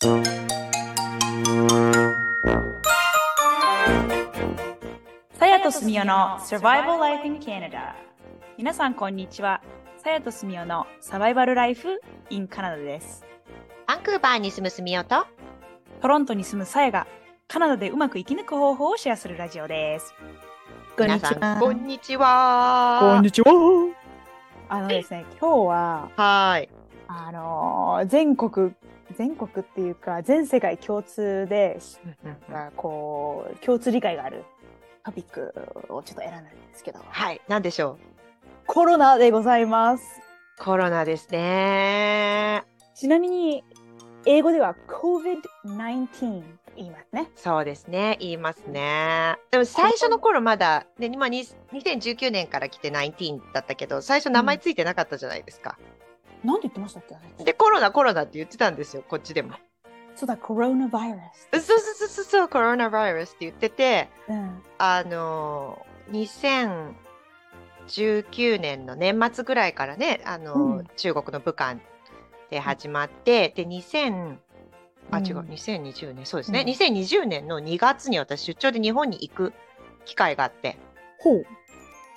さやとすみおの Survival Life in Canada 皆さんこんにちは。さやとすみおのサバイバルライフ in カナダです。バンクーバーに住むすみおと。トロントに住むさやがカナダでうまく生き抜く方法をシェアするラジオです。皆さんこんにちは。こんにちは。あのですね今日ははい。あのー全国全国っていうか全世界共通でこう共通理解があるトピックをちょっと選んだんですけど。はい。何でしょう？コロナでございます。コロナですね。ちなみに英語では COVID-19 と言いますね。そうですね。言いますね。でも最初の頃まだ、ね、今に2019年から来て19だったけど最初名前ついてなかったじゃないですか、なんて言ってましたっけでコロナコロナって言ってたんですよ。こっちでも。そうだコロナバイラスそうそうそうそう。コロナバイラスって言っててうん。あの2019年の年末ぐらいからねあの、うん。中国の武漢で始まってで2000あ違ううん2020年。そうですね、うん。2020年の2月に私出張で日本に行く機会があって。ほう。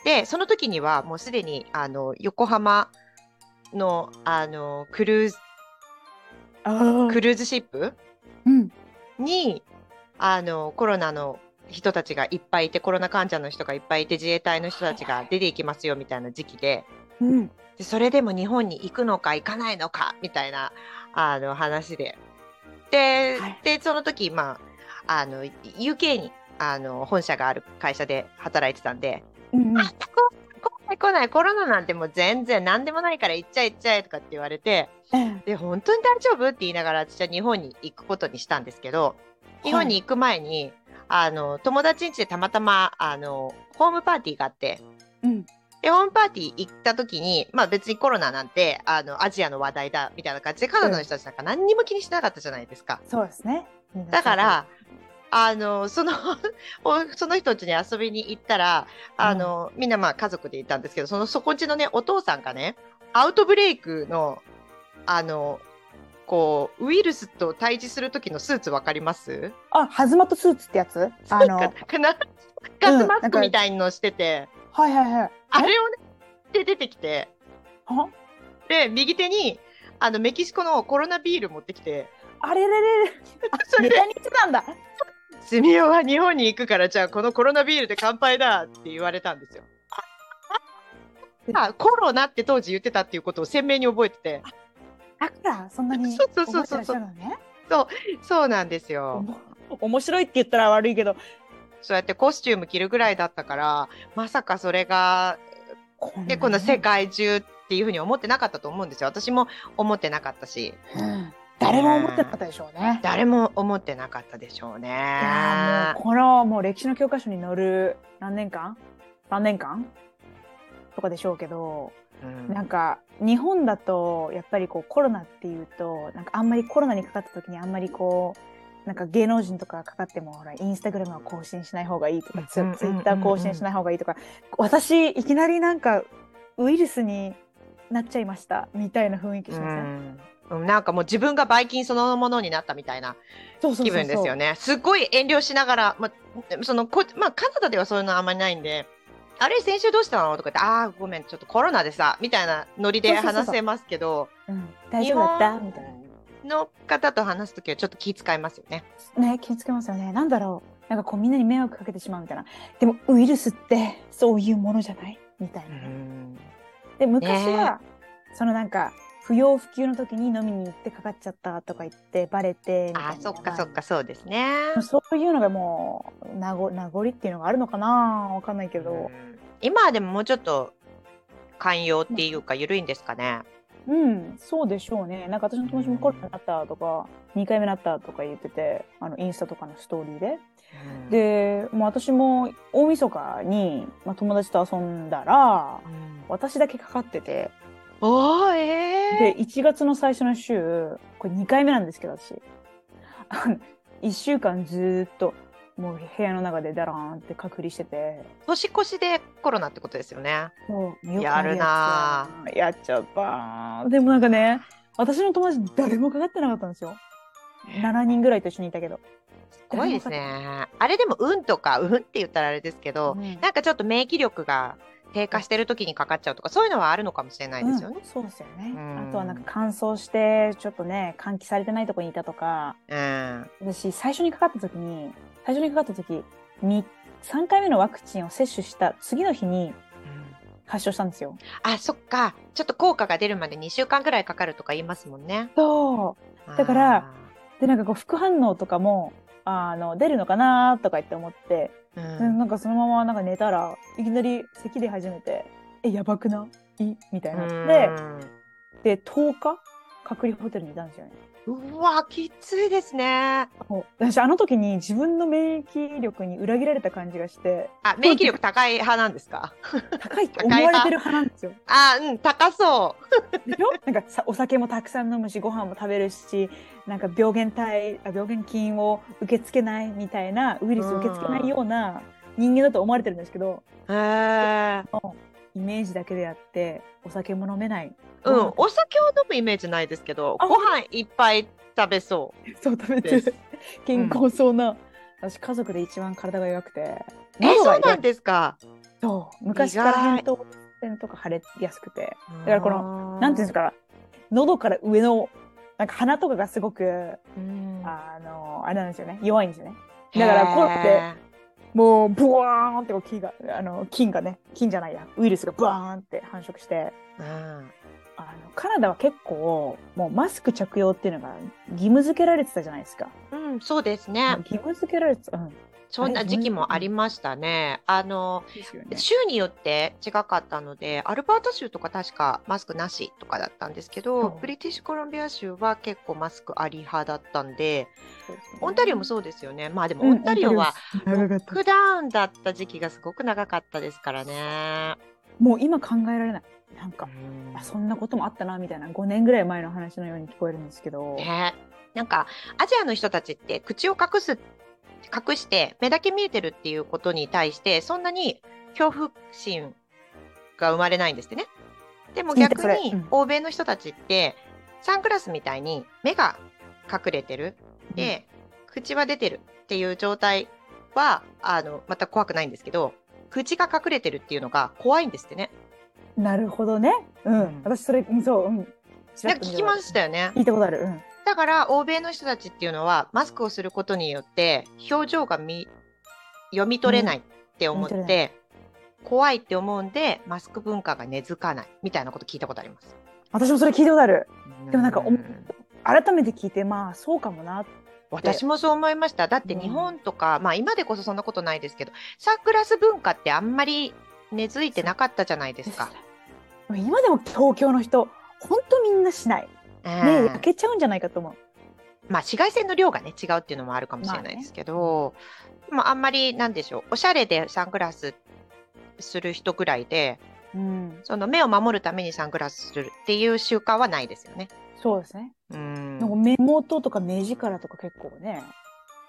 でその時にはもうすでにあの横浜のあのクルーズあクルーズシップ？うん。にあのコロナの人たちがいっぱいいてコロナ患者の人がいっぱいいて自衛隊の人たちが出ていきますよみたいな時期で。うん。でそれでも日本に行くのか行かないのかみたいなあの話で。で,、はい。でその時、まあ、あの UK にあの本社がある会社で働いてたんで。うんうん。あこ来ない来ないコロナなんてもう全然何でもないから行っちゃえ行っちゃえとかって言われてうんで本当に大丈夫って言いながら私は日本に行くことにしたんですけど日本に行く前に、あの友達ん家でたまたまあのホームパーティーがあってうん。でホームパーティー行った時に、まあ、別にコロナなんてあのアジアの話題だみたいな感じでカナダの人たちなんか何にも気にしてなかったじゃないですか。そうですね。だからあのその おその人たちに遊びに行ったらあの、みんなまあ家族で行ったんですけどそのそこんちのねお父さんがねアウトブレイクのあのこうウイルスと対峙する時のスーツわかります？あハズマットスーツってやつ？あのなんかな？ガスマスクみたいのしてて、はいはいはい。あれをねで出てきて。あで右手にあのメキシコのコロナビール持ってきて。あれれれれ。あそれでネタにしてたんだ「スミオは日本に行くからじゃあこのコロナビールで乾杯だ」って言われたんですよ。あコロナって当時言ってたっていうことを鮮明に覚えてて。だからそんなにそうそうそうそう覚えてらっしゃるのね。そうなんですよ。面白いって言ったら悪いけど。そうやってコスチューム着るぐらいだったからまさかそれがでこの世界中っていうふうに思ってなかったと思うんですよ。私も思ってなかったし。うん誰も思ってなかったでしょうね。誰も思ってなかったでしょうね。いやーもうこのもう歴史の教科書に載る何年間？3年間？とかでしょうけどうん。なんか日本だとやっぱりこうコロナっていうとなんかあんまりコロナにかかった時にあんまりこうなんか芸能人とかかかってもほらインスタグラムは更新しない方がいいとかツイッター更新しない方がいいとか私いきなりなんかウイルスになっちゃいましたみたいな雰囲気しません、うん。なんかもう自分がばい菌そのものになったみたいな気分ですよね。すっごい遠慮しながら、まあ、そのこまあ、カナダではそういうのあんまりないんで、あれ、先週どうしたの？とか言って、ああ、ごめん、ちょっとコロナでさ、みたいなノリで話せますけど、うん、大丈夫だった？みたい日本の方と話すときはちょっと気遣いますよね。なね気をつけますよね。なんだろう？なんかこうみんなに迷惑かけてしまうみたいな。でもウイルスってそういうものじゃない？みたいな。ね、で昔は、そのなんか不要不急の時に飲みに行ってかかっちゃったとか言ってバレてみたいな。ああ、そっかそっか、そうですね。そういうのがもう名残名残っていうのがあるのかな？わかんないけど、うん。今はでももうちょっと寛容っていうか、緩いんですかね？うん、そうでしょうね。なんか私の友達もコロナになったとか2回目なったとか言っててあのインスタとかのストーリーでうん、でもう私も大晦日に、まあ、友達と遊んだらうん。私だけかかってて。おー、えで1月の最初の週これ2回目なんですけど私。あの1週間ずーっともう部屋の中でダラーンって隔離してて。ー、年越しでコロナってことですよね。もうやるなやっちゃったでもなんかね私の友達誰もかかってなかったんですよ。7人ぐらいと一緒にいたけど。すごいですね。あれでも、運とか、運って言ったらあれですけど、うんなんかちょっと免疫力が低下してる時にかかっちゃうとか、そういうのはあるのかもしれないですよねうん。そうですよねうん。あとはなんか乾燥して、ちょっとね、換気されてないとこにいたとか、うん。私、最初にかかった時に、最初にかかった時、み3回目のワクチンを接種した次の日に発症したんですよ。あ、そっか。ちょっと効果が出るまで2週間ぐらいかかるとか言いますもんね。そう。だからで、なんかこう副反応とかも、あの、出るのかなとか言って思って、うん。なんかそのままなんか寝たらいきなり咳出始めて「えやばくない?」みたいにな。ってで10日？隔離ホテルにいたんですよね。うわ、きついですね。私あの時に自分の免疫力に裏切られた感じがして。あ、免疫力高い派なんですか？高いと思われてる派なんですよ。あ、うん、高そう。でしょ？なんかさお酒もたくさん飲むしご飯も食べるしなんか病原体あ病原菌を受け付けないみたいなウイルス受け付けないような人間だと思われてるんですけど、へーイメージだけであってお酒も飲めない。うん、お酒を飲むイメージないですけど、あご飯いっぱい食べそう。そう食べてる。健康そうな、私家族で一番体が弱くて。え、そうなんですか？そう。昔から扁桃腺とか腫れやすくて。だからこのなんていうんですか？喉から上のなんか鼻とかがすごくうん。あのあれなんですよね。弱いんですよね。だからこうやってもうブワーンってこう菌があの菌がね菌じゃないやウイルスがブワーンって繁殖して。あのカナダは結構もうマスク着用っていうのが義務付けられてたじゃないですか。うん、そうですね。義務付けられてた、うん、そんな時期もありましたね。あの、ね。州によって違かったので、アルバータ州とか確かマスクなしとかだったんですけどブリティッシュコロンビア州は結構マスクあり派だったんで、ですね。オンタリオもそうですよね。まあでもうんオンタリオはロックダウンだった時期がすごく長かったですからね。もう今考えられない。なんかうん。あそんなこともあったなみたいな。5年ぐらい前の話のように聞こえるんですけど、ね、なんかアジアの人たちって口を隠す隠して目だけ見えてるっていうことに対してそんなに恐怖心が生まれないんですってね。でも逆に欧米の人たちってサングラスみたいに目が隠れてる。で、口は出てるっていう状態はあのまた怖くないんですけど口が隠れてるっていうのが怖いんですってね。なるほどね。うん、うん。私それうんそううん。なんか聞きましたよね。聞いたことある。うんだから欧米の人たちっていうのはマスクをすることによって表情が見読み取れないって思っうん怖いって思うんでマスク文化が根付かないみたいなこと聞いたことあります。私もそれ聞いたことある。でもなんか改めて聞いてまあそうかもな私もそう思いました。だってうん。日本とか、まあ今でこそそんなことないですけど、サングラス文化ってあんまり根付いてなかったじゃないですか。今でも東京の人ほんとみんなしない目うん。焼けちゃうんじゃないかと思う。まあ紫外線の量がね違うっていうのもあるかもしれないですけど、まあ、あんまりなんでしょう。おしゃれでサングラスする人ぐらいでうん。その目を守るためにサングラスするっていう習慣はないですよね。そうですね。うん。なんか目元とか目力とか結構ね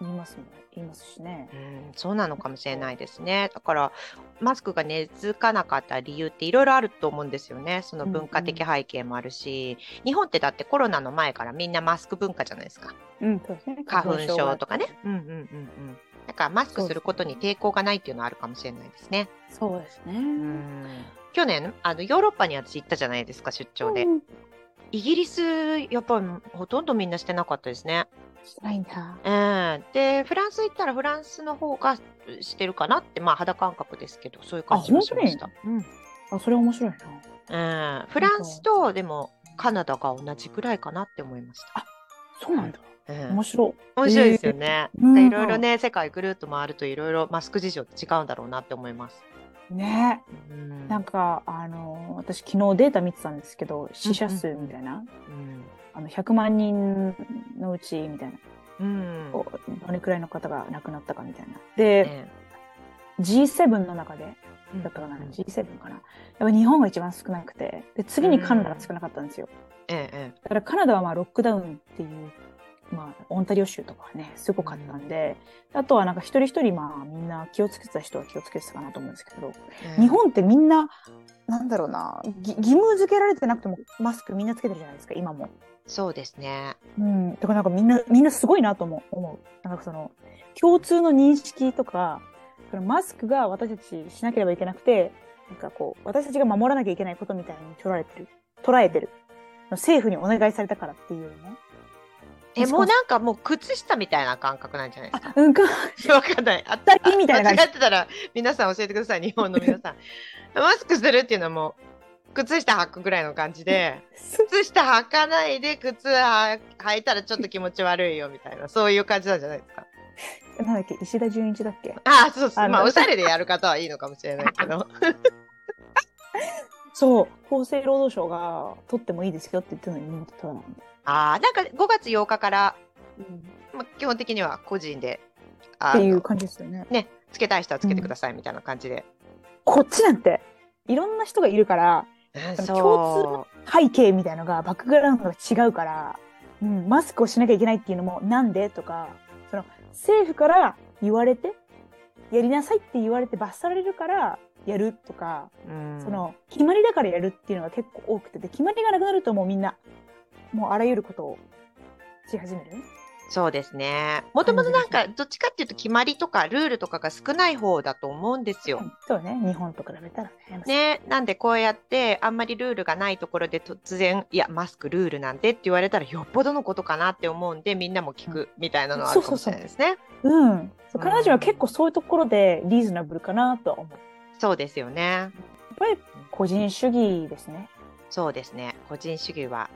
言いますもん言いますしねうんそうなのかもしれないですね。だからマスクが根付かなかった理由っていろいろあると思うんですよね。その文化的背景もあるし、日本ってだってコロナの前からみんなマスク文化じゃないですか。うんそうですね花粉症とかね。がうんうんうんうん。だからマスクすることに抵抗がないっていうのはあるかもしれないですね。そうですねうん去年あのヨーロッパに私行ったじゃないですか出張で。うんイギリスやっぱりほとんどみんなしてなかったですね。しないんだうん、でフランス行ったらフランスの方がしてるかなってまあ肌感覚ですけどそういう感じがしました。うん。あそれ面白いな。うん、フランスとでもカナダが同じぐらいかなって思いました。そうなんだ。うん。面白い。面白いですよね。うん。でいろいろね世界ぐるっと回るといろいろマスク事情って違うんだろうなって思います。ね。うん。なんかあの私昨日データ見てたんですけど死者数みたいな、うん。あの100万人のうちみたいなうん。どれくらいの方が亡くなったかみたいな。で、ね G7 の中でうん。だったかな、G7 かな。やっぱ日本が一番少なくてで次にカナダが少なかったんですよ、えええ。だからカナダはまあロックダウンっていうまあ、オンタリオ州とかはね、すごかったんで、あとはなんか一人一人、まあ、みんな気をつけてた人は気をつけてたかなと思うんですけど、日本ってみんな、なんだろうな、義務付けられてなくてもマスクみんなつけてるじゃないですか、今も。そうですね。うん。だからなんかみんな、みんなすごいなと思う。思うなんかその、共通の認識とか、そのマスクが私たちしなければいけなくて、なんかこう、私たちが守らなきゃいけないことみたいに捉えてる。捉えてる。政府にお願いされたからっていうね。え、もうなんかもう靴下みたいな感覚なんじゃないですか？うんか。わかんない。あったりみたいな。間違ってたら皆さん教えてください、日本の皆さん。マスクするっていうのはもう、靴下履くぐらいの感じで、靴下履かないで靴履いたらちょっと気持ち悪いよみたいな、そういう感じなんじゃないですか？なんだっけ、石田純一だっけ？ああ、そうそう。まあ、おしゃれでやる方はいいのかもしれないけど。そう、厚生労働省が取ってもいいですよって言ってるのに、取らないんああ、なんか5月8日から、うんまあ、基本的には個人で。っていう感じですよね。ね、つけたい人はつけてくださいみたいな感じで。うん、こっちなんて、いろんな人がいるから、共通背景みたいのが、バックグラウンドが違うから、うん、マスクをしなきゃいけないっていうのも、なんでとか、その、政府から言われて、やりなさいって言われて罰されるから、やるとか、うん、その、決まりだからやるっていうのが結構多くて、で、決まりがなくなるともうみんな、もうあらゆることをし始める？そうですね。もともとなんか、どっちかっていうと決まりとかルールとかが少ない方だと思うんですよ。そうね。日本と比べたらね。ね。なんでこうやって、あんまりルールがないところで突然、いや、マスクルールなんでって言われたらよっぽどのことかなって思うんで、みんなも聞くみたいなのはあるかもしれないですね。うん。彼女は結構そういうところでリーズナブルかなとは思う。そうですよね。やっぱり個人主義ですね。そうですね。個人主義は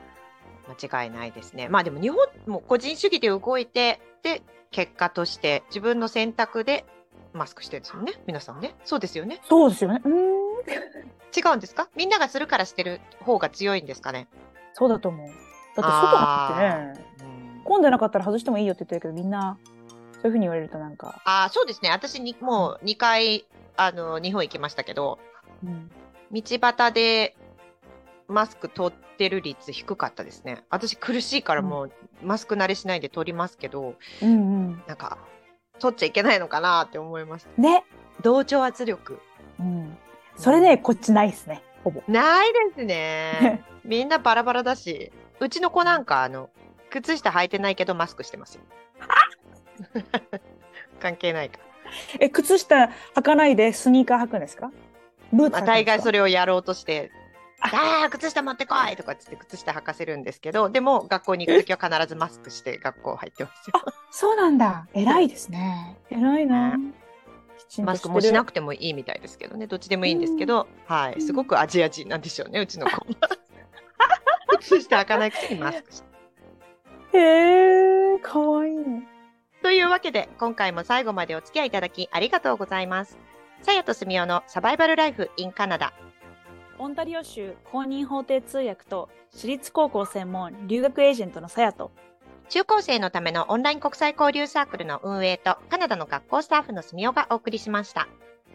間違いないですね。まあでも日本も個人主義で動いて、で、結果として自分の選択でマスクしてるんですよね。皆さんね。そうですよね。そうですよね。うん。違うんですか？みんながするからしてる方が強いんですかね？そうだと思う。だって外なんてね、混んでなかったら外してもいいよって言ってるけど、みんな、そういうふうに言われるとなんか。ああ、そうですね。私に、もう2回、あの、日本行きましたけど、うん、道端でマスク取ってる率低かったですね。私苦しいからもう、マスク慣れしないで取りますけど、うんうん、なんか取っちゃいけないのかなって思います。ね。同調圧力。うん。それね、こっちないですね。ほぼ。ないですね。みんなバラバラだし、うちの子なんかあの靴下履いてないけどマスクしてますよ。関係ないか。え、靴下履かないでスニーカー履くんですか？ブーツまあ、大概それをやろうとしてああ、靴下持ってこいとかっつって靴下履かせるんですけど、でも学校に行くときは必ずマスクして学校入ってますよ。あ、そうなんだ。偉いですね。偉いな。マスクもしなくてもいいみたいですけどね、どっちでもいいんですけど、はい、すごくアジア人なんでしょうね、うちの子は。靴下履かないくせにマスクして。へえ、かわいい。というわけで、今回も最後までお付き合いいただきありがとうございます。さやとすみおのサバイバルライフ in カナダ。オンタリオ州公認法廷通訳と私立高校専門留学エージェントのさやと中高生のためのオンライン国際交流サークルの運営とカナダの学校スタッフの住みおがお送りしました。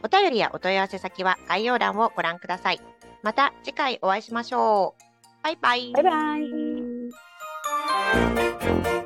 お便りやお問い合わせ先は概要欄をご覧ください。また次回お会いしましょう。バイバイ。バイバイ。